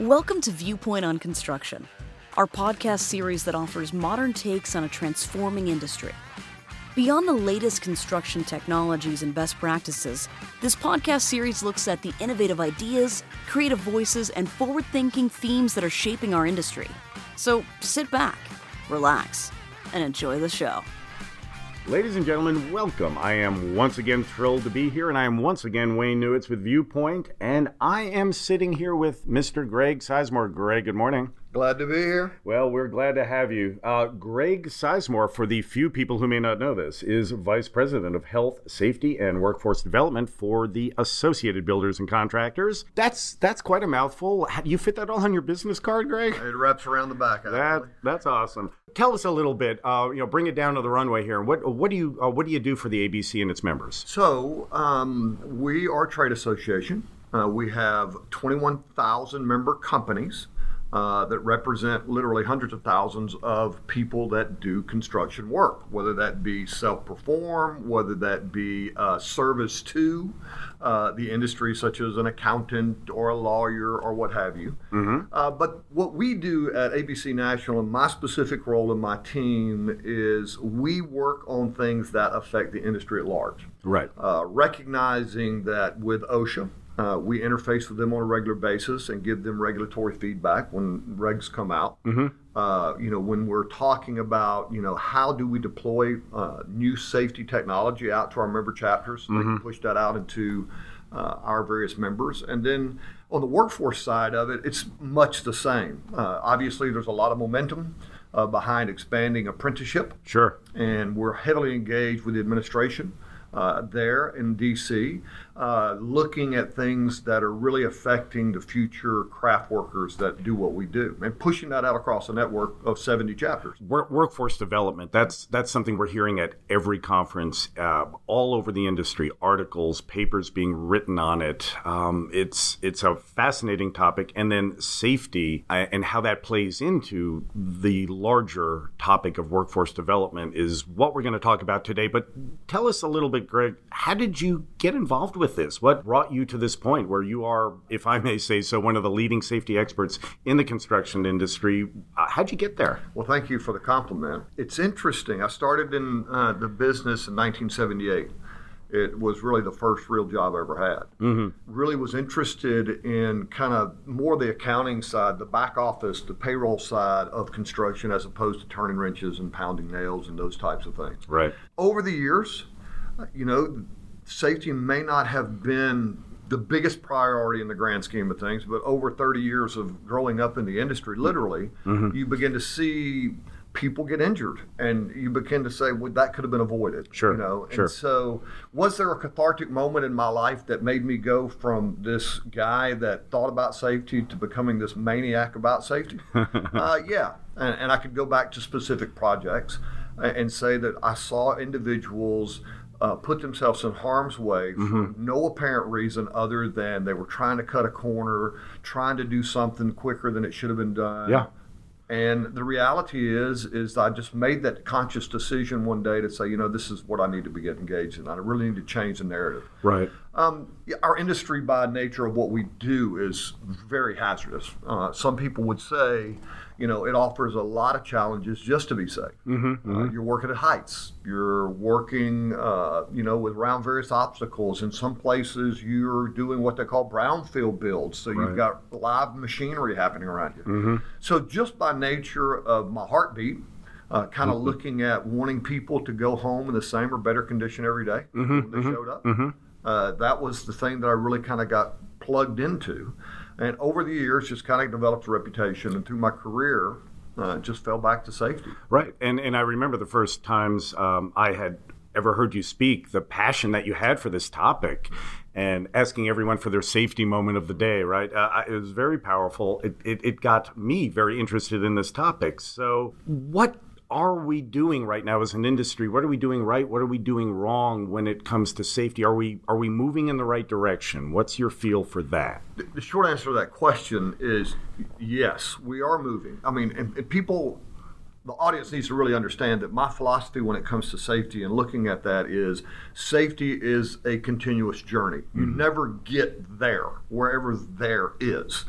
Welcome to Viewpoint on Construction, our podcast series that offers modern takes on a transforming industry. Beyond the latest construction technologies and best practices, this podcast series looks at the innovative ideas, creative voices, and forward thinking themes that are shaping our industry. So sit back, relax, and enjoy the show. Ladies and gentlemen, welcome. I am once again thrilled to be here, and I am once again Wayne Newitz with Viewpoint, and I am sitting here with Mr. Greg Sizemore. Greg, good morning. Glad to be here. Well, we're glad to have you. Uh, Greg Sizemore, for the few people who may not know this, is Vice President of Health, Safety, and Workforce Development for the Associated Builders and Contractors. That's that's quite a mouthful. You fit that all on your business card, Greg? It wraps around the back. That that's awesome. Tell us a little bit. Uh, you know, bring it down to the runway here. What what do you uh, what do you do for the ABC and its members? So um, we are a trade association. Uh, we have 21,000 member companies uh, that represent literally hundreds of thousands of people that do construction work, whether that be self perform, whether that be uh, service to uh, the industry, such as an accountant or a lawyer or what have you. Mm-hmm. Uh, but what we do at ABC National, and my specific role in my team, is we work on things that affect the industry at large. Right. Uh, recognizing that with OSHA, uh, we interface with them on a regular basis and give them regulatory feedback when regs come out. Mm-hmm. Uh, you know, when we're talking about, you know, how do we deploy uh, new safety technology out to our member chapters so mm-hmm. they can push that out into uh, our various members. And then on the workforce side of it, it's much the same. Uh, obviously, there's a lot of momentum. Uh, behind expanding apprenticeship. Sure. And we're heavily engaged with the administration uh, there in DC, uh, looking at things that are really affecting the future craft workers that do what we do, and pushing that out across a network of 70 chapters. Work, workforce development. That's that's something we're hearing at every conference, uh, all over the industry. Articles, papers being written on it. Um, it's it's a fascinating topic, and then safety uh, and how that plays into the larger topic of workforce development is what we're going to talk about today. But tell us a little bit Greg, how did you get involved with this? What brought you to this point where you are, if I may say so, one of the leading safety experts in the construction industry? Uh, how'd you get there? Well, thank you for the compliment. It's interesting. I started in uh, the business in 1978 it was really the first real job I ever had. Mm-hmm. Really was interested in kind of more the accounting side, the back office, the payroll side of construction, as opposed to turning wrenches and pounding nails and those types of things. Right. Over the years, you know, safety may not have been the biggest priority in the grand scheme of things, but over 30 years of growing up in the industry, literally, mm-hmm. you begin to see people get injured and you begin to say well that could have been avoided sure you know sure. and so was there a cathartic moment in my life that made me go from this guy that thought about safety to becoming this maniac about safety uh, yeah and, and, i could go back to specific projects and say that i saw individuals uh, put themselves in harm's way for mm-hmm. no apparent reason other than they were trying to cut a corner, trying to do something quicker than it should have been done. Yeah. And the reality is, is I just made that conscious decision one day to say, you know, this is what I need to be getting engaged in. I really need to change the narrative. Right. Um, our industry, by nature of what we do, is very hazardous. Uh, some people would say, you know, it offers a lot of challenges just to be safe. Mm-hmm, uh, mm-hmm. you're working at heights. You're working, uh, you know, with around various obstacles. In some places, you're doing what they call brownfield builds. So right. you've got live machinery happening around you. Mm-hmm. So just by nature of my heartbeat, uh, kind of mm-hmm. looking at wanting people to go home in the same or better condition every day mm-hmm, when they mm-hmm, showed up. Uh, that was the thing that I really kind of got plugged into. And over the years, just kind of developed a reputation. And through my career, uh, just fell back to safety. Right. And, and I remember the first times um, I had ever heard you speak, the passion that you had for this topic and asking everyone for their safety moment of the day, right? Uh, it was very powerful. It, it, it got me very interested in this topic. So, what are we doing right now as an industry? What are we doing right? What are we doing wrong when it comes to safety? Are we are we moving in the right direction? What's your feel for that? The short answer to that question is yes, we are moving. I mean, and, and people the audience needs to really understand that my philosophy when it comes to safety and looking at that is safety is a continuous journey. You mm-hmm. never get there wherever there is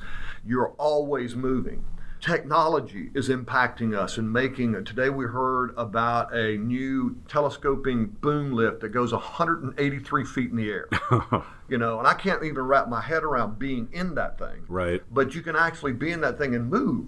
You're always moving. Technology is impacting us and making. It. Today we heard about a new telescoping boom lift that goes 183 feet in the air. you know, and I can't even wrap my head around being in that thing. Right. But you can actually be in that thing and move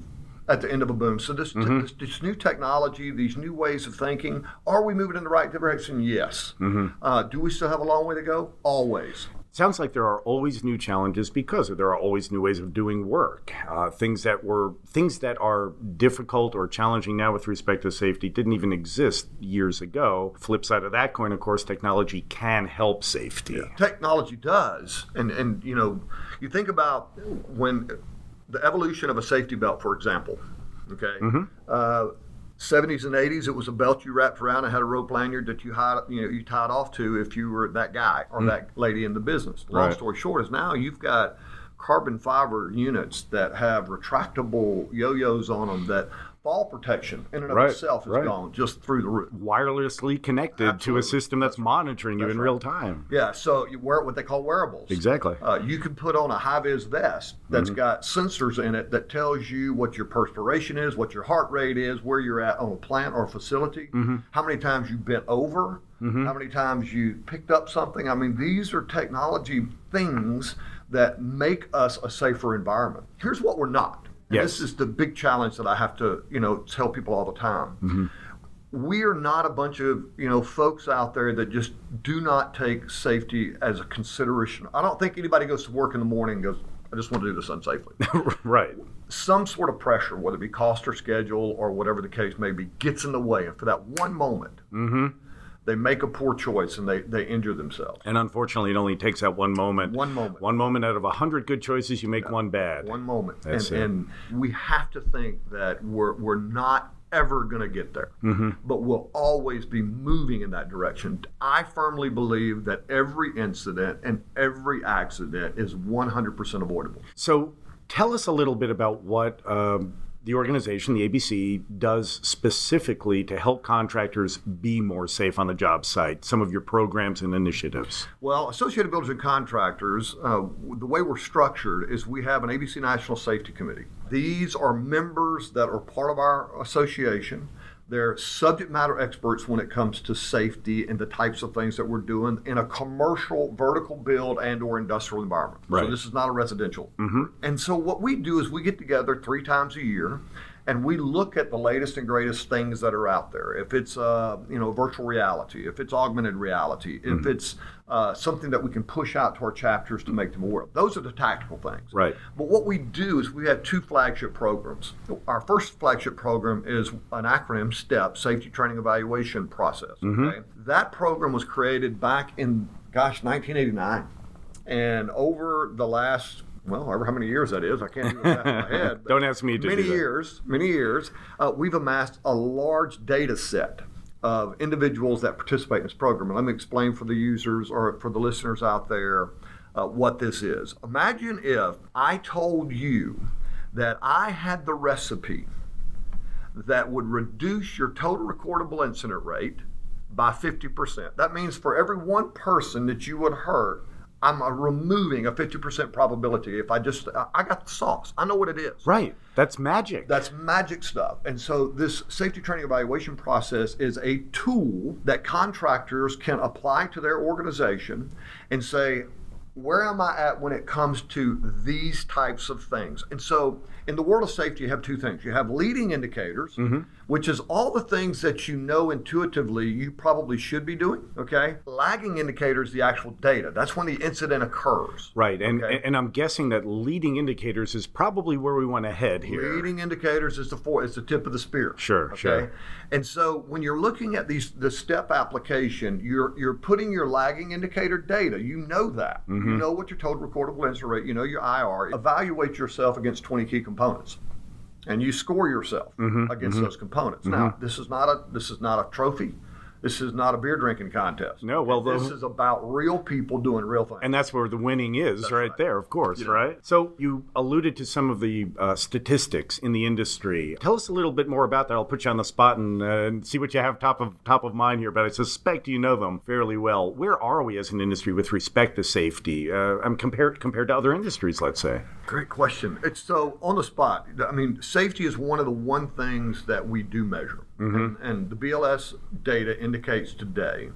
at the end of a boom. So this, mm-hmm. this, this, new technology, these new ways of thinking, are we moving in the right direction? Yes. Mm-hmm. Uh, do we still have a long way to go? Always sounds like there are always new challenges because there are always new ways of doing work. Uh, things that were things that are difficult or challenging now with respect to safety didn't even exist years ago. Flip side of that coin, of course, technology can help safety. Yeah. Technology does, and and you know, you think about when the evolution of a safety belt, for example. Okay. Mm-hmm. Uh, 70s and 80s, it was a belt you wrapped around and had a rope lanyard that you had, you know, you tied off to if you were that guy or mm. that lady in the business. Long right. story short is now you've got carbon fiber units that have retractable yo-yos on them that fall protection in and of right, itself is right. gone just through the roof. Wirelessly connected Absolutely. to a system that's, that's monitoring you in right. real time. Yeah, so you wear what they call wearables. Exactly. Uh, you can put on a high vis vest that's mm-hmm. got sensors in it that tells you what your perspiration is, what your heart rate is, where you're at on a plant or facility, mm-hmm. how many times you bent over, mm-hmm. how many times you picked up something. I mean, these are technology things that make us a safer environment. Here's what we're not Yes. This is the big challenge that I have to, you know, tell people all the time. Mm-hmm. We are not a bunch of, you know, folks out there that just do not take safety as a consideration. I don't think anybody goes to work in the morning and goes, I just want to do this unsafely. right. Some sort of pressure, whether it be cost or schedule or whatever the case may be, gets in the way. And for that one moment, mm-hmm they make a poor choice and they, they injure themselves. And unfortunately, it only takes that one moment. One moment. One moment out of a hundred good choices, you make yeah. one bad. One moment. and, and we have to think that we're, we're not ever going to get there, mm-hmm. but we'll always be moving in that direction. I firmly believe that every incident and every accident is 100% avoidable. So tell us a little bit about what. Um, the organization, the ABC, does specifically to help contractors be more safe on the job site? Some of your programs and initiatives. Well, Associated Builders and Contractors, uh, the way we're structured is we have an ABC National Safety Committee. These are members that are part of our association. They're subject matter experts when it comes to safety and the types of things that we're doing in a commercial, vertical build and or industrial environment. Right. So this is not a residential. Mm-hmm. And so what we do is we get together three times a year and we look at the latest and greatest things that are out there. If it's uh, you know virtual reality, if it's augmented reality, mm-hmm. if it's uh, something that we can push out to our chapters to make them aware of. Those are the tactical things. Right. But what we do is we have two flagship programs. Our first flagship program is an acronym STEP, Safety Training Evaluation Process. Mm-hmm. Okay. That program was created back in gosh 1989, and over the last well, however how many years that is, I can't even that in my head. Don't ask me to many do years, many years, uh, we've amassed a large data set of individuals that participate in this program. And let me explain for the users or for the listeners out there uh, what this is. Imagine if I told you that I had the recipe that would reduce your total recordable incident rate by 50%. That means for every one person that you would hurt, I'm removing a 50% probability if I just, I got the sauce. I know what it is. Right. That's magic. That's magic stuff. And so this safety training evaluation process is a tool that contractors can apply to their organization and say, where am I at when it comes to these types of things? And so in the world of safety, you have two things. You have leading indicators, mm-hmm. which is all the things that you know intuitively you probably should be doing. Okay. Lagging indicators, the actual data. That's when the incident occurs. Right. And okay? and I'm guessing that leading indicators is probably where we want to head here. Leading indicators is the for, it's the tip of the spear. Sure. Okay? Sure. And so when you're looking at these the step application, you're you're putting your lagging indicator data. You know that. Mm-hmm. You know what your total recordable incident rate. You know your IR. Evaluate yourself against 20 key components components and you score yourself mm-hmm, against mm-hmm, those components. Mm-hmm. Now, this is not a this is not a trophy. This is not a beer drinking contest. No, well, this is about real people doing real things, and that's where the winning is, right, right, there, of course, you know. right. So you alluded to some of the uh, statistics in the industry. Tell us a little bit more about that. I'll put you on the spot and, uh, and see what you have top of top of mind here, but I suspect you know them fairly well. Where are we as an industry with respect to safety? Uh, I'm compared compared to other industries, let's say. Great question. It's so on the spot. I mean, safety is one of the one things that we do measure, mm-hmm. and, and the BLS data indicates today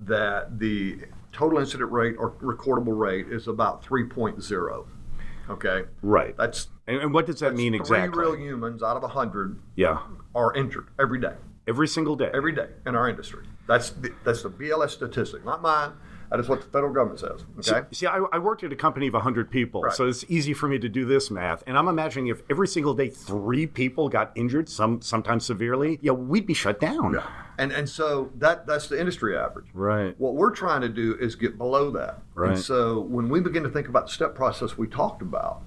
that the total incident rate or recordable rate is about 3.0. Okay, Right. that's And, and what does that mean exactly? three real humans out of a hundred yeah. are injured every day. Every single day. every day in our industry. That's the, that's the BLS statistic, not mine. That is what the federal government says. Okay. See, I, I worked at a company of 100 people, Right. so it's easy for me to do this math. And I'm imagining if every single day three people got injured, some sometimes severely, yeah, we'd be shut down. And and so that that's the industry average. Right. What we're trying to do is get below that. Right. And so when we begin to think about the step process we talked about,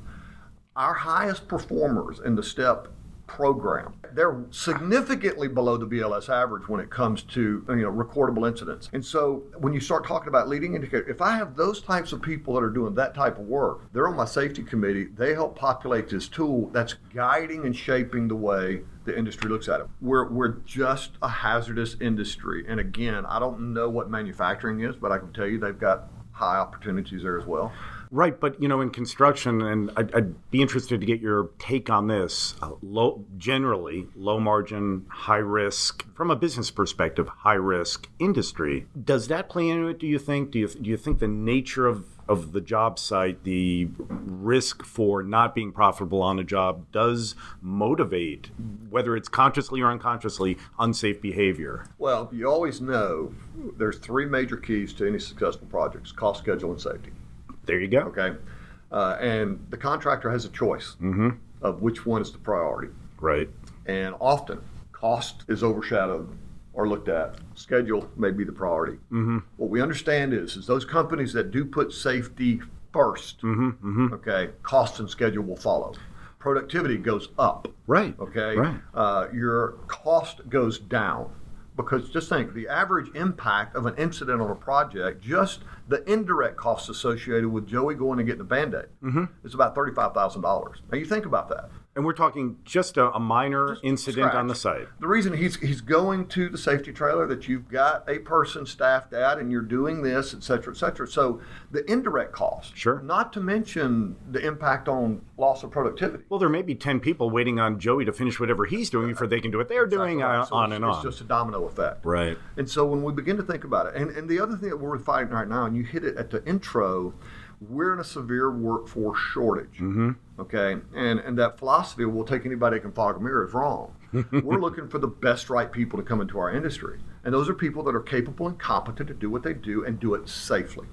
our highest performers in the step program, they're significantly below the BLS average when it comes to you know recordable incidents. And so when you start talking about leading indicator, if I have those types of people that are doing that type of work, they're on my safety committee. They help populate this tool that's guiding and shaping the way the industry looks at it. We're, we're just a hazardous industry. And again, I don't know what manufacturing is, but I can tell you they've got high opportunities there as well. Right, but you know, in construction, and I'd, I'd be interested to get your take on this. Uh, low, generally, low margin, high risk, from a business perspective, high risk industry. Does that play into it? Do you think? Do you do you think the nature of of the job site, the risk for not being profitable on a job, does motivate, whether it's consciously or unconsciously, unsafe behavior? Well, you always know there's three major keys to any successful projects cost, schedule, and safety. There you go. Okay. Uh, and the contractor has a choice of which one is the priority. Right. And often, cost is overshadowed or looked at. Schedule may be the priority. Mm-hmm. What we understand is, is those companies that do put safety 1st okay, cost and schedule will follow. Productivity goes up. Right. Okay. Right. Uh, your cost goes down because just think the average impact of an incident on a project, just the indirect costs associated with Joey going and getting a band aid, Mm-hmm. is about thirty-five thousand dollars. Now you think about that. And we're talking just a, a minor incident on the site. The reason he's he's going to the safety trailer that you've got a person staffed at and you're doing this, et cetera, et cetera. So the indirect cost, Sure. not to mention the impact on loss of productivity. Well, there may be 10 people waiting on Joey to finish whatever he's doing before they can do what they're doing, Exactly right. uh, So on it's, and it's just a domino effect. Right. And so when we begin to think about it, and, and the other thing that we're fighting right now, and you hit it at the intro, we're in a severe workforce shortage. Mm-hmm. Okay, and and that philosophy, we'll take anybody that can fog a mirror, is wrong. we're looking for the best right people to come into our industry, and those are people that are capable and competent to do what they do and do it safely.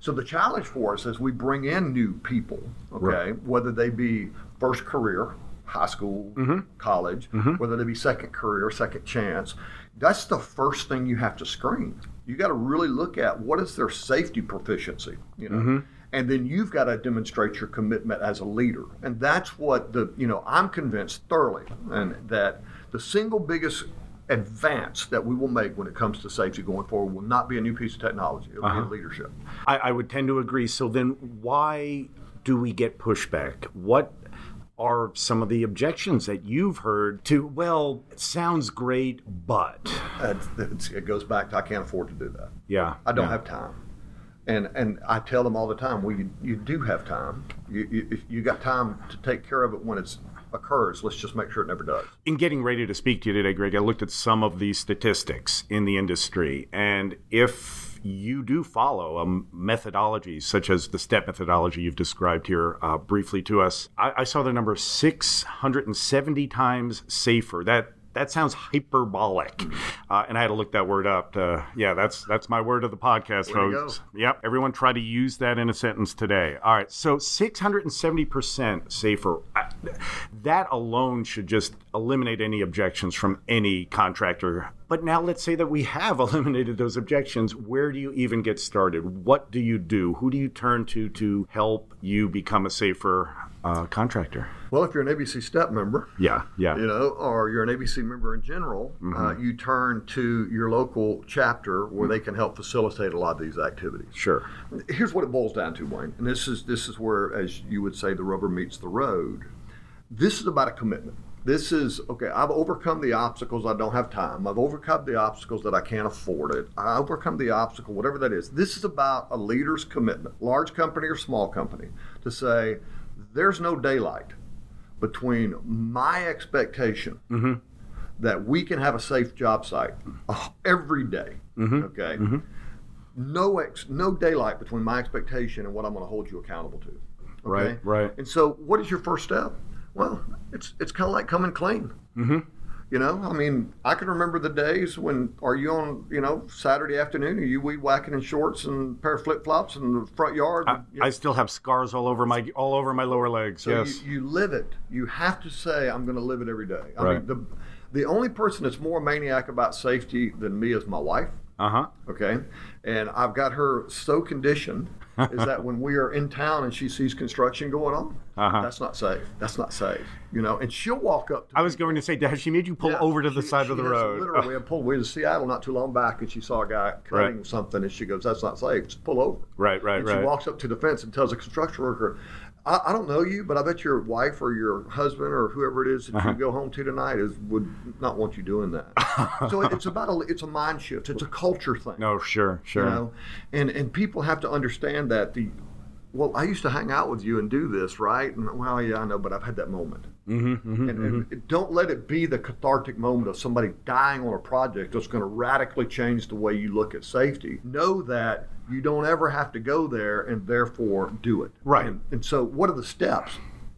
So the challenge for us as we bring in new people, okay, Right. whether they be first career, high school, mm-hmm. college, mm-hmm. whether they be second career, second chance, that's the first thing you have to screen. You got to really look at what is their safety proficiency, you know. Mm-hmm. And then you've got to demonstrate your commitment as a leader. And that's what the, you know, I'm convinced thoroughly and that the single biggest advance that we will make when it comes to safety going forward will not be a new piece of technology. It'll be uh-huh. leadership. I, I would tend to agree. So then, why do we get pushback? What are some of the objections that you've heard to, well, it sounds great, but. It's, it's, it goes back to I can't afford to do that. Yeah. I don't yeah. have time. And and I tell them all the time, well, you, you do have time. You, you, you got time to take care of it when it occurs. Let's just make sure it never does. In getting ready to speak to you today, Greg, I looked at some of the statistics in the industry. And if you do follow a methodology such as the STEP methodology you've described here uh, briefly to us, I, I saw the number 670 times safer. That that sounds hyperbolic, uh, and I had to look that word up. To, yeah, that's that's my word of the podcast, Way folks. Yep, everyone try to use that in a sentence today. All right, so 670% safer. I- That alone should just eliminate any objections from any contractor. But now let's say that we have eliminated those objections. Where do you even get started? What do you do? Who do you turn to to help you become a safer uh, contractor? Well, if you're an ABC STEP member, Yeah, yeah. you know, or you're an ABC member in general, uh, you turn to your local chapter where they can help facilitate a lot of these activities. Sure. Here's what it boils down to, Wayne, and this is this is where, as you would say, the rubber meets the road. This is about a commitment. This is okay. I've overcome the obstacles. I don't have time. I've overcome the obstacles that I can't afford it. I overcome the obstacle, whatever that is. This is about a leader's commitment, large company or small company, to say there's no daylight between my expectation mm-hmm. that we can have a safe job site uh, every day, mm-hmm. Okay. Mm-hmm. No ex, no daylight between my expectation and what I'm going to hold you accountable to. Okay? Right, right. And so, what is your first step? Well, it's it's kind of like coming clean. Mm-hmm. You know, I mean, I can remember the days when are you on, you know, Saturday afternoon? Are you weed whacking in shorts and a pair of flip flops in the front yard? I, I still have scars all over my all over my lower legs. So yes. you, you live it. You have to say, I'm going to live it every day. I Right. mean, the, the only person that's more maniac about safety than me is my wife. Uh huh. Okay. And I've got her so conditioned is that when we are in town and she sees construction going on, Uh-huh. that's not safe. That's not safe. You know, and she'll walk up to I was going to say, has she made you pull yeah, over to the she- side she of the road? Literally, we pulled. We were in Seattle not too long back, and she saw a guy cutting Right. something, and she goes, "That's not safe. Just pull over." Right, right, and right. She walks up to the fence and tells the construction worker, I, "I don't know you, but I bet your wife or your husband or whoever it is that Uh-huh. you go home to tonight is would not want you doing that." so it- it's about a it's a mind shift. It's a culture thing. no, sure, sure. You know, and and people have to understand that the. Well, I used to hang out with you and do this, right? And well, yeah, I know, but I've had that moment. Mm-hmm, and, and don't let it be the cathartic moment of somebody dying on a project that's going to radically change the way you look at safety. Know that you don't ever have to go there and therefore do it. Right. And, and so, what are the steps?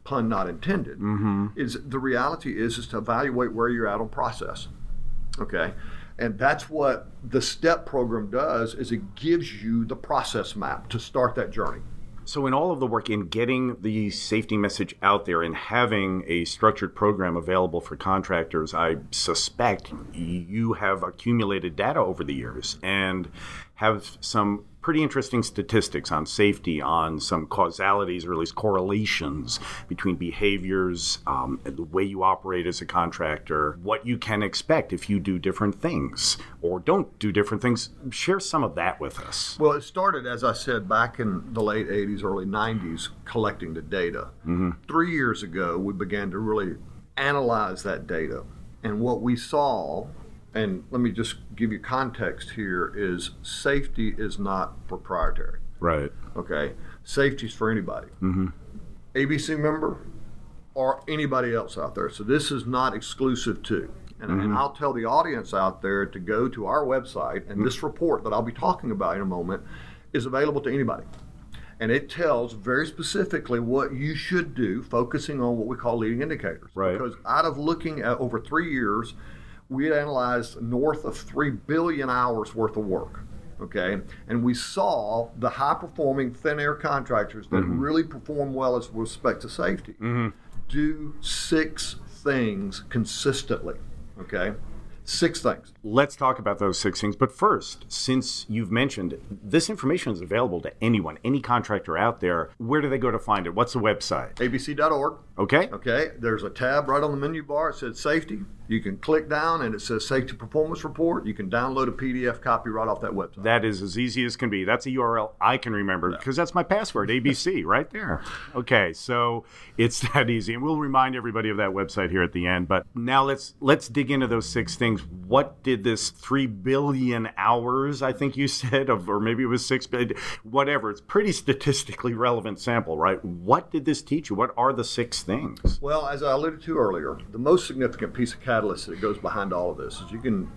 Pun not intended. Mm-hmm. Is the reality is is to evaluate where you're at on process. Okay. And that's what the STEP program does is it gives you the process map to start that journey. So, in all of the work in getting the safety message out there and having a structured program available for contractors, I suspect you have accumulated data over the years and have some pretty interesting statistics on safety, on some causalities or at least correlations between behaviors, um, the way you operate as a contractor, what you can expect if you do different things or don't do different things. Share some of that with us. Well, it started, as I said, back in the late 80s, early 90s, collecting the data. Three years ago, we began to really analyze that data. And what we saw, and let me just give you context here, is safety is not proprietary. Right. Okay? Safety is for anybody. Mm-hmm. ABC member or anybody else out there. So this is not exclusive to. And, and mm-hmm. I'll tell the audience out there to go to our website, and mm-hmm. this report that I'll be talking about in a moment is available to anybody. And it tells very specifically what you should do, focusing on what we call leading indicators. Right. Because out of looking at over three years, we had analyzed north of 3 billion hours worth of work. Okay. And we saw the high performing thin air contractors that mm-hmm. really perform well as with respect to safety mm-hmm. do six things consistently. Okay. Six things. Let's talk about those six things. But first, since you've mentioned this information is available to anyone, any contractor out there, where do they go to find it? What's the website? abc.org. Okay. Okay, there's a tab right on the menu bar. It says safety. You can click down and it says safety performance report. You can download a PDF copy right off that website. That is as easy as can be. That's a URL I can remember because that's my password, ABC, right there. Okay, so it's that easy, and we'll remind everybody of that website here at the end. But now let's let's dig into those six things. What did this three billion hours, I think you said, of, or maybe it was six billion, whatever? It's pretty statistically relevant sample, right? What did this teach you? What are the six things? Well, as I alluded to earlier, the most significant piece of catalyst that goes behind all of this is you can.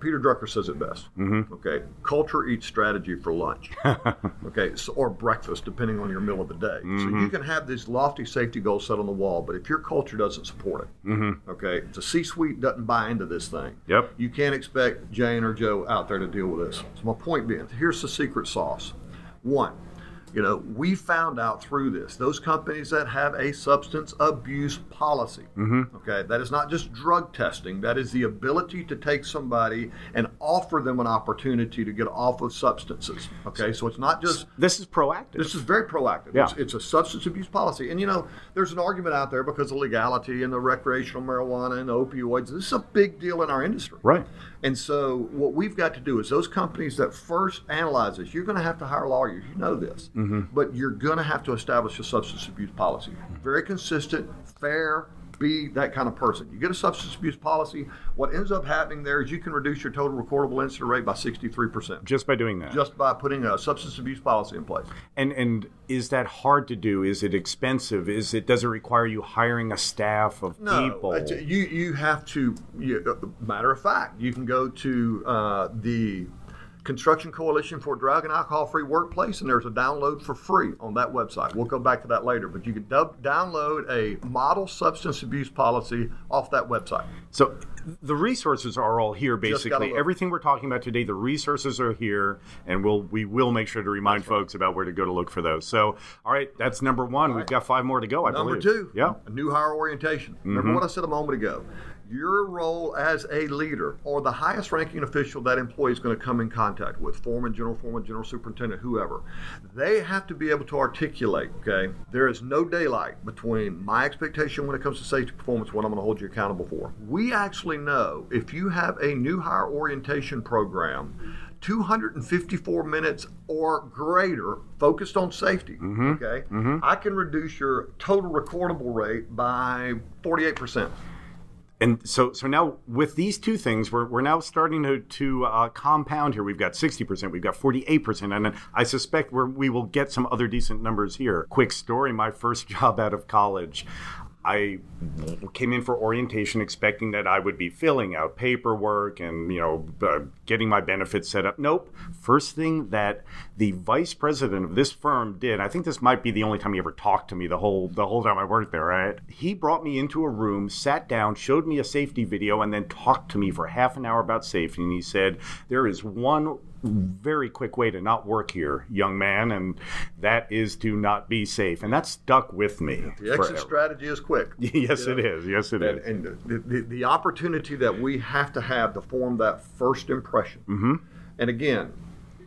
Peter Drucker says it best. Mm-hmm. Okay, culture eats strategy for lunch. okay, so, or breakfast, depending on your meal of the day. So you can have these lofty safety goals set on the wall, but if your culture doesn't support it, mm-hmm. okay, the C-suite doesn't buy into this thing. Yep. You can't expect Jane or Joe out there to deal with this. So my point being, here's the secret sauce. One, you know, we found out through this those companies that have a substance abuse policy. Mm-hmm. Okay, that is not just drug testing. That is the ability to take somebody and offer them an opportunity to get off of substances. Okay, so it's not just This is proactive. this is very proactive. Yeah. It's, it's a substance abuse policy. And, you know, there's an argument out there because of legality and the recreational marijuana and the opioids. This is a big deal in our industry. Right. And so, what we've got to do is those companies that first analyze this, you're going to have to hire lawyers. You know this. Mm-hmm. But you're going to have to establish a substance abuse policy. Very consistent, fair, be that kind of person. You get a substance abuse policy. What ends up happening there is you can reduce your total recordable incident rate by 63% Just by doing that. just by putting a substance abuse policy in place. And and is that hard to do? Is it expensive? Is it does it require you hiring a staff of people? it's- you you have to. You, uh, matter of fact, you can go to uh, the Construction Coalition for Drug and Alcohol Free Workplace, and there's a download for free on that website. We'll go back to that later, but you can do- download a model substance abuse policy off that website. So the resources are all here basically. Everything we're talking about today, the resources are here and we'll we will make sure to remind folks about where to go to look for those. So all right, that's number 1. We've got 5 more to go, I Number believe. two, Yeah. Mm-hmm. a new hire orientation. Remember what I said a moment ago. Your role as a leader or the highest ranking official that employee is going to come in contact with, foreman, general foreman, general superintendent, whoever, they have to be able to articulate, okay, there is no daylight between my expectation when it comes to safety performance, what I'm going to hold you accountable for. We actually know if you have a new hire orientation program, 254 minutes or greater focused on safety. Mm-hmm. Okay, mm-hmm. I can reduce your total recordable rate by 48%. And so, so now with these two things, we're, we're now starting to, to uh, compound here. We've got 60%, we've got 48%, and I suspect we're, we will get some other decent numbers here. Quick story my first job out of college. I came in for orientation expecting that I would be filling out paperwork and you know uh, getting my benefits set up. Nope. First thing that the vice president of this firm did, I think this might be the only time he ever talked to me the whole the whole time I worked there. Right? He brought me into a room, sat down, showed me a safety video, and then talked to me for half an hour about safety. And he said, "There is one very quick way to not work here, young man, and that is to not be safe." And that stuck with me. The exit forever. strategy is quick. yes, it is. Yes, it And, is. and the, the, the opportunity that we have to have to form that first impression. Mm-hmm. And again,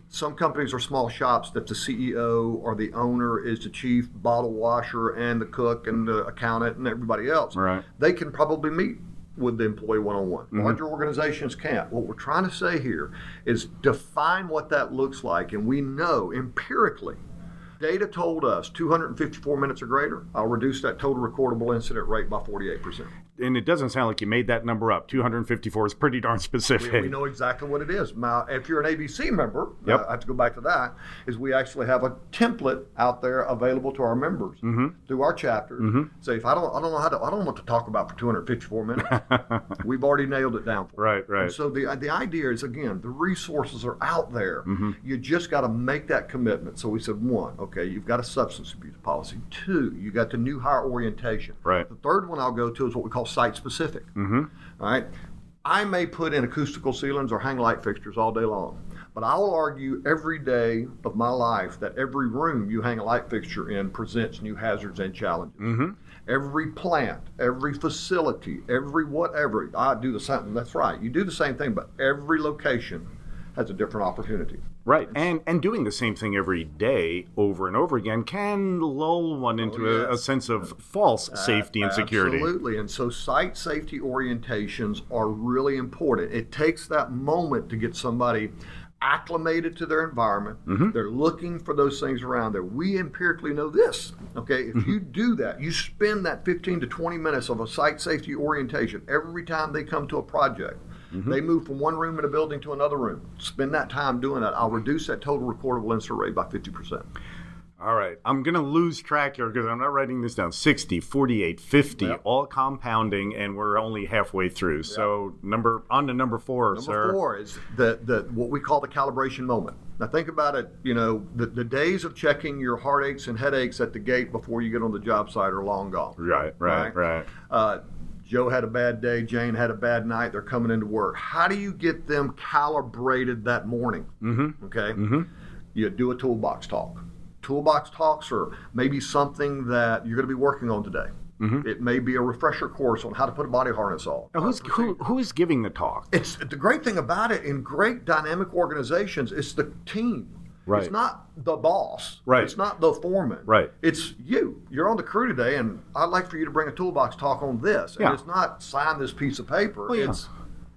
some companies are small shops that the CEO or the owner is the chief bottle washer and the cook and the accountant and everybody else. Right. They can probably meet with the employee one on one. Larger organizations can't. What we're trying to say here is define what that looks like. And we know empirically, data told us 254 minutes or greater, I'll reduce that total recordable incident rate by 48%. And it doesn't sound like you made that number up. 254 is pretty darn specific. We know exactly what it is. Now, if you're an ABC member, Yep. uh, I have to go back to that, is we actually have a template out there available to our members Mm-hmm. through our chapters. Say, if I don't, I don't know how to, I don't know what to talk about for 254 minutes. We've already nailed it down for. Right, right. And so the the idea is again, the resources are out there. Mm-hmm. You just got to make that commitment. So we said, one, okay, you've got a substance abuse policy. Two, you got the new hire orientation. Right. The third one I'll go to is what we call site specific. Mm-hmm. All right. I may put in acoustical ceilings or hang light fixtures all day long, but I will argue every day of my life that every room you hang a light fixture in presents new hazards and challenges. Mm-hmm. Every plant, every facility, every whatever, I do the same. That's right. You do the same thing, but every location has a different opportunity. Right, and and doing the same thing every day over and over again can lull one into a, a sense of false safety and security. Absolutely. And so site safety orientations are really important. It takes that moment to get somebody acclimated to their environment. Mm-hmm. They're looking for those things around there. We empirically know this. Okay, if Mm-hmm. you do that, you spend that 15 to 20 minutes of a site safety orientation every time they come to a project. Mm-hmm. They move from one room in a building to another room. Spend that time doing that. I'll reduce that total recordable incident rate by 50%. All right, I'm going to lose track here because I'm not writing this down. 60, 48, 50, Yep. all compounding, and we're only halfway through. So number on to number four, Number sir. four is the, the what we call the calibration moment. Now think about it. You know, the, the days of checking your heartaches and headaches at the gate before you get on the job site are long gone. Right, right, Right. right. Uh, Joe had a bad day. Jane had a bad night. They're coming into work. How do you get them calibrated that morning? Mm-hmm. Okay. Mm-hmm. You do a toolbox talk. Toolbox talks are maybe something that you're going to be working on today. Mm-hmm. It may be a refresher course on how to put a body harness on. Now, who's, who, who is giving the talk? It's the great thing about it in great dynamic organizations. It's the team. Right. It's not the boss. Right. It's not the foreman. Right. It's you. You're on the crew today, and I'd like for you to bring a toolbox talk on this. Yeah. And it's not sign this piece of paper. Well, yeah. It's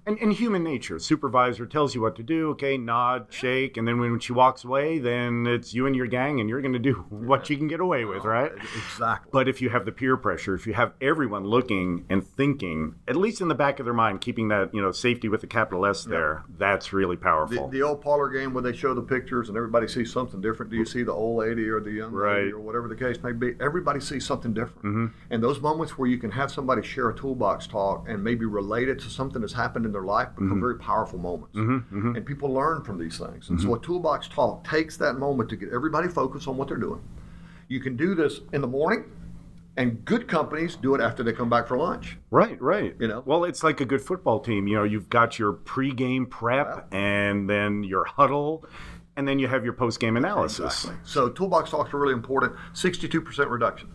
And, and human nature. Supervisor tells you what to do. Okay, nod, shake, and then when she walks away, then it's you and your gang, and you're going to do what you can get away with, oh, right? Exactly. But if you have the peer pressure, if you have everyone looking and thinking, at least in the back of their mind, keeping that you know safety with the capital S there, that's really powerful. the old parlor game where they show the pictures and everybody sees something different. Do you see the old lady or the young lady or whatever the case may be? Everybody sees something different. Mm-hmm. And those moments where you can have somebody share a toolbox talk and maybe relate it to something that's happened in their life become mm-hmm. very powerful moments. Mm-hmm. Mm-hmm. And people learn from these things. And so a toolbox talk takes that moment to get everybody focused on what they're doing. You can do this in the morning, and good companies do it after they come back for lunch. Right, right. You know? well, it's like a good football team. You know, you've got your pregame prep, and then your huddle, and then you have your postgame analysis. So toolbox talks are really important. 62% reduction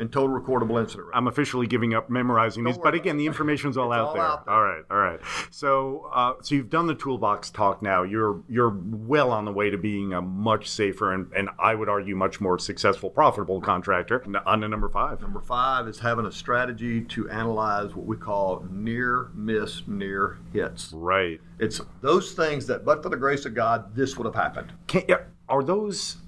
in total recordable incident rate. I'm officially giving up memorizing these, Don't but worry again, the information's all, out, all there. out there. All right, all right. So, uh, so you've done the toolbox talk now. You're you're well on the way to being a much safer and, and I would argue much more successful, profitable contractor. On to number five. Number five is having a strategy to analyze what we call near miss, near hits. Right. It's those things that, but for the grace of God, this would have happened. Can, yeah, are those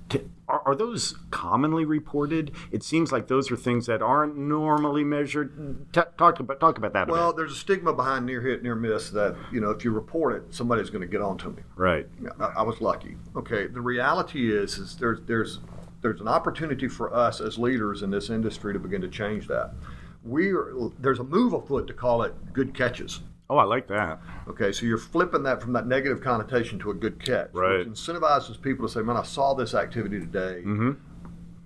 are, are those commonly reported? It seems like those are things that aren't normally measured. T- talk about talk about that. a Well, there's a stigma behind near hit, near miss that, you know, if you report it, somebody's going to get on to me. right. I, I was lucky. Okay, the reality is, is there's there's there's an opportunity for us as leaders in this industry to begin to change that. We are, there's a move afoot to call it good catches. Oh, I like that. Okay, so you're flipping that from that negative connotation to a good catch, Right. which incentivizes people to say, "Man, I saw this activity today.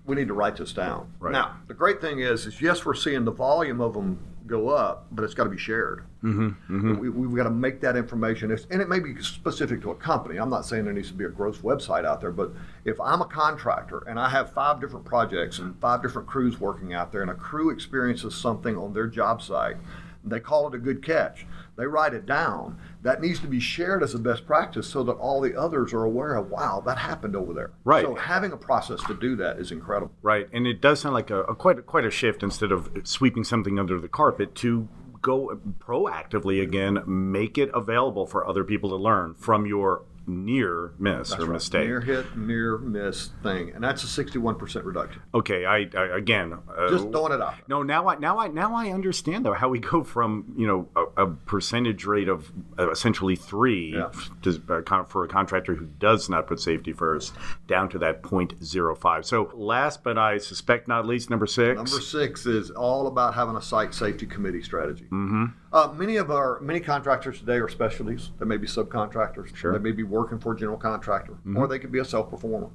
We need to write this down." Right. Now, the great thing is, is yes, we're seeing the volume of them go up, but it's got to be shared. Mm-hmm, We, we've got to make that information, and it may be specific to a company. I'm not saying there needs to be a gross website out there, but if I'm a contractor and I have five different projects and five different crews working out there, and a crew experiences something on their job site, they call it a good catch. They write it down. That needs to be shared as a best practice so that all the others are aware of, wow, that happened over there. Right. So having a process to do that is incredible. Right, and it does sound like a, a quite quite a shift instead of sweeping something under the carpet to go proactively again, make it available for other people to learn from your near miss or mistake. Near hit, near miss thing, and that's a 61% reduction. Okay, I, I again uh, Just throwing it out. No, now I now I now I understand though how we go from you know a, a percentage rate of uh, essentially three Yeah. to, uh, for a contractor who does not put safety first down to that 0.05. So last but I suspect not least, number six. Number six is all about having a site safety committee strategy. Mm-hmm. Uh, many of our many contractors today are specialties. They may be subcontractors. Sure. They may be working for a general contractor, or they could be a self performer.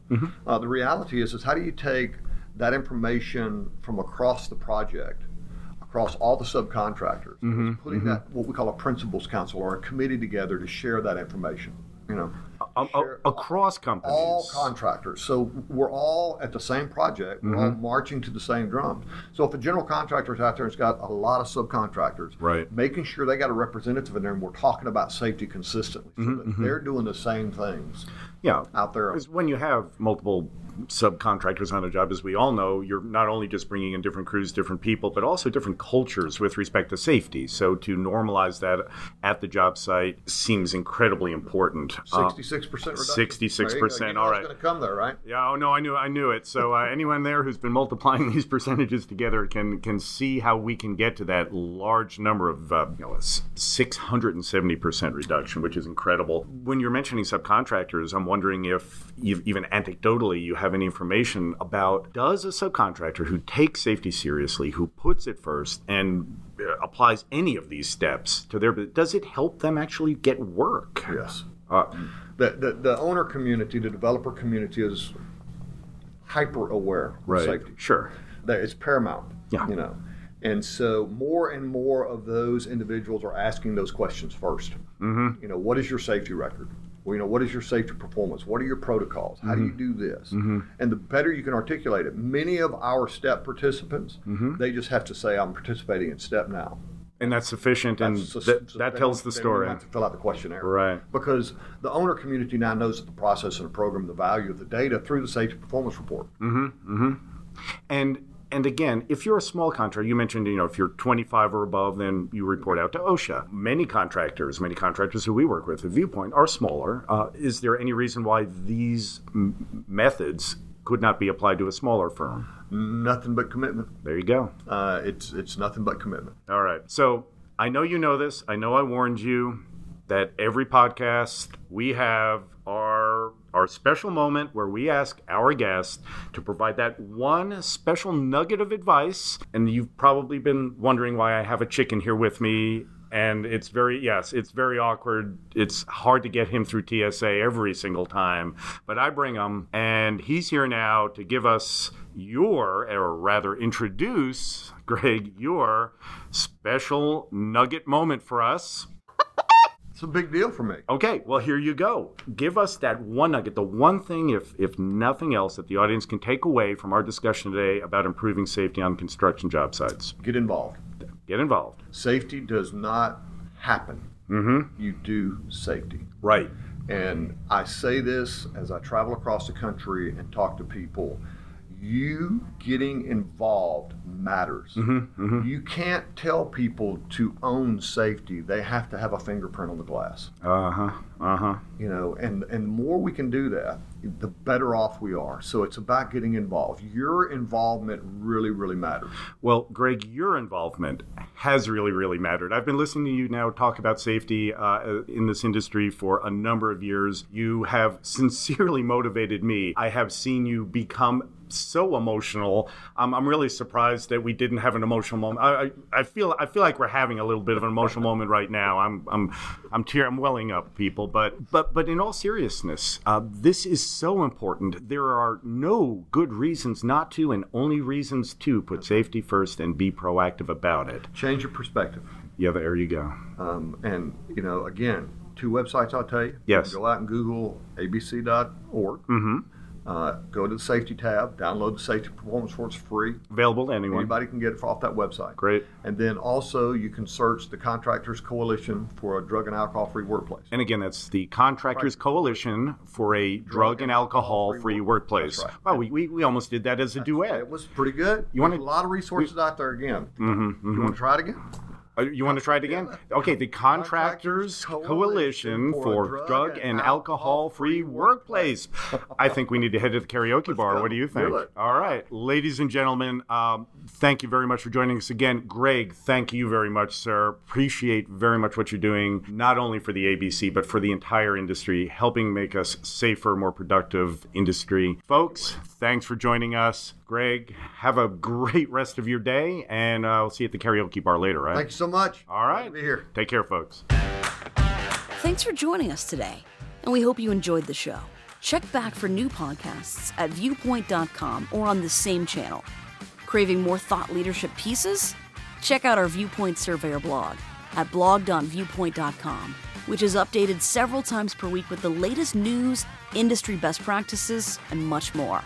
Uh, the reality is, is how do you take that information from across the project, across all the subcontractors, it's putting that what we call a principals council or a committee together to share that information. You know, a, a, across companies. All contractors. So we're all at the same project. We're mm-hmm. all marching to the same drum. So if a general contractor's out there and has got a lot of subcontractors, right, making sure they got a representative in there, and we're talking about safety consistently, so mm-hmm, mm-hmm. they're doing the same things. Yeah, out there. Because when you have multiple subcontractors on a job, as we all know, you're not only just bringing in different crews, different people, but also different cultures with respect to safety. So to normalize that at the job site seems incredibly important. Um, 60, percent reduction. Sixty-six percent. All right. Going to come there, right? Yeah. Oh no, I knew, I knew it. So uh, anyone there who's been multiplying these percentages together can can see how we can get to that large number of uh, you know six hundred and seventy percent reduction, which is incredible. When you're mentioning subcontractors, I'm wondering if even anecdotally you have any information about does a subcontractor who takes safety seriously, who puts it first, and uh, applies any of these steps to their does it help them actually get work yes uh, the, the, the owner community, the developer community is hyper aware of safety. Sure. that it's paramount. Yeah. You know. And so more and more of those individuals are asking those questions 1st Mm-hmm. You know, what is your safety record? Well, you know, what is your safety performance? What are your protocols? How do you mm-hmm. do this? Mm-hmm. And the better you can articulate it, many of our step participants, mm-hmm. they just have to say, I'm participating in step now. And that's sufficient, and That's- that, that tells the story. have to fill out the questionnaire. Right. Because the owner community now knows that the process and the program, the value of the data through the safety performance report. Mhm mhm and and again, if you're a small contractor, you mentioned, you know, if you're 25 or above, then you report out to OSHA. Many contractors, many contractors who we work with at Viewpoint are smaller. Uh, is there any reason why these m- methods could not be applied to a smaller firm? Nothing but commitment. There you go. Uh, it's it's nothing but commitment. All right. So I know you know this. I know I warned you that every podcast we have our our special moment where we ask our guest to provide that one special nugget of advice. And you've probably been wondering why I have a chicken here with me. And it's very, yes, it's very awkward. It's hard to get him through TSA every single time. But I bring him, and he's here now to give us your, or rather introduce, Greg, your special nugget moment for us. It's a big deal for me. Okay, well here you go. Give us that one nugget, the one thing, if if nothing else, that the audience can take away from our discussion today about improving safety on construction job sites. Get involved. Get involved. Safety does not happen. Mm-hmm. You do safety. Right. And I say this as I travel across the country and talk to people. You getting involved matters. Mm-hmm. You can't tell people to own safety. They have to have a fingerprint on the glass. Uh huh. Uh huh. You know, and and the more we can do that, the better off we are. So it's about getting involved. Your involvement really, really matters. Well, Greg, your involvement has really, really mattered. I've been listening to you now talk about safety uh, in this industry for a number of years. You have sincerely motivated me. I have seen you become so emotional. Um, I'm really surprised that we didn't have an emotional moment. I, I, I, feel I feel like we're having a little bit of an emotional moment right now. I'm I'm I'm tear I'm welling up, people. But but but in all seriousness, uh, this is so important. There are no good reasons not to, and only reasons to put safety first and be proactive about it. Change your perspective. Yeah, there you go. Um, and you know, again, two websites I'll tell you. Yes. Go out and Google abc.org. Mm-hmm. Uh, go to the safety tab, download the safety performance report. It's free. Available to anyone. Anybody can get it off that website. Great. And then also you can search the Contractors Coalition for a drug and alcohol free workplace. And again, that's the Contractors Coalition for a Drug and Alcohol Free Workplace. Right. Wow, we, we, we almost did that as a duet. It was pretty good. You wanna- a lot of resources out there again. Mm-hmm, You want to try it again? Uh, You want to try it again? Okay, the Contractors Coalition for Drug and Alcohol Free Workplace. I think we need to head to the karaoke bar. What do you think? All right, ladies and gentlemen, um, thank you very much for joining us again. Greg, thank you very much, sir. Appreciate very much what you're doing, not only for the ABC, but for the entire industry, helping make us safer, more productive industry. Folks, thanks for joining us. Greg, have a great rest of your day, and uh, I'll see you at the karaoke bar later, right? Thank you so much. All right. Glad right. be here. Take care, folks. Thanks for joining us today, and we hope you enjoyed the show. Check back for new podcasts at viewpoint.com or on the same channel. Craving more thought leadership pieces? Check out our Viewpoint Surveyor blog at blog.viewpoint.com, which is updated several times per week with the latest news, industry best practices, and much more.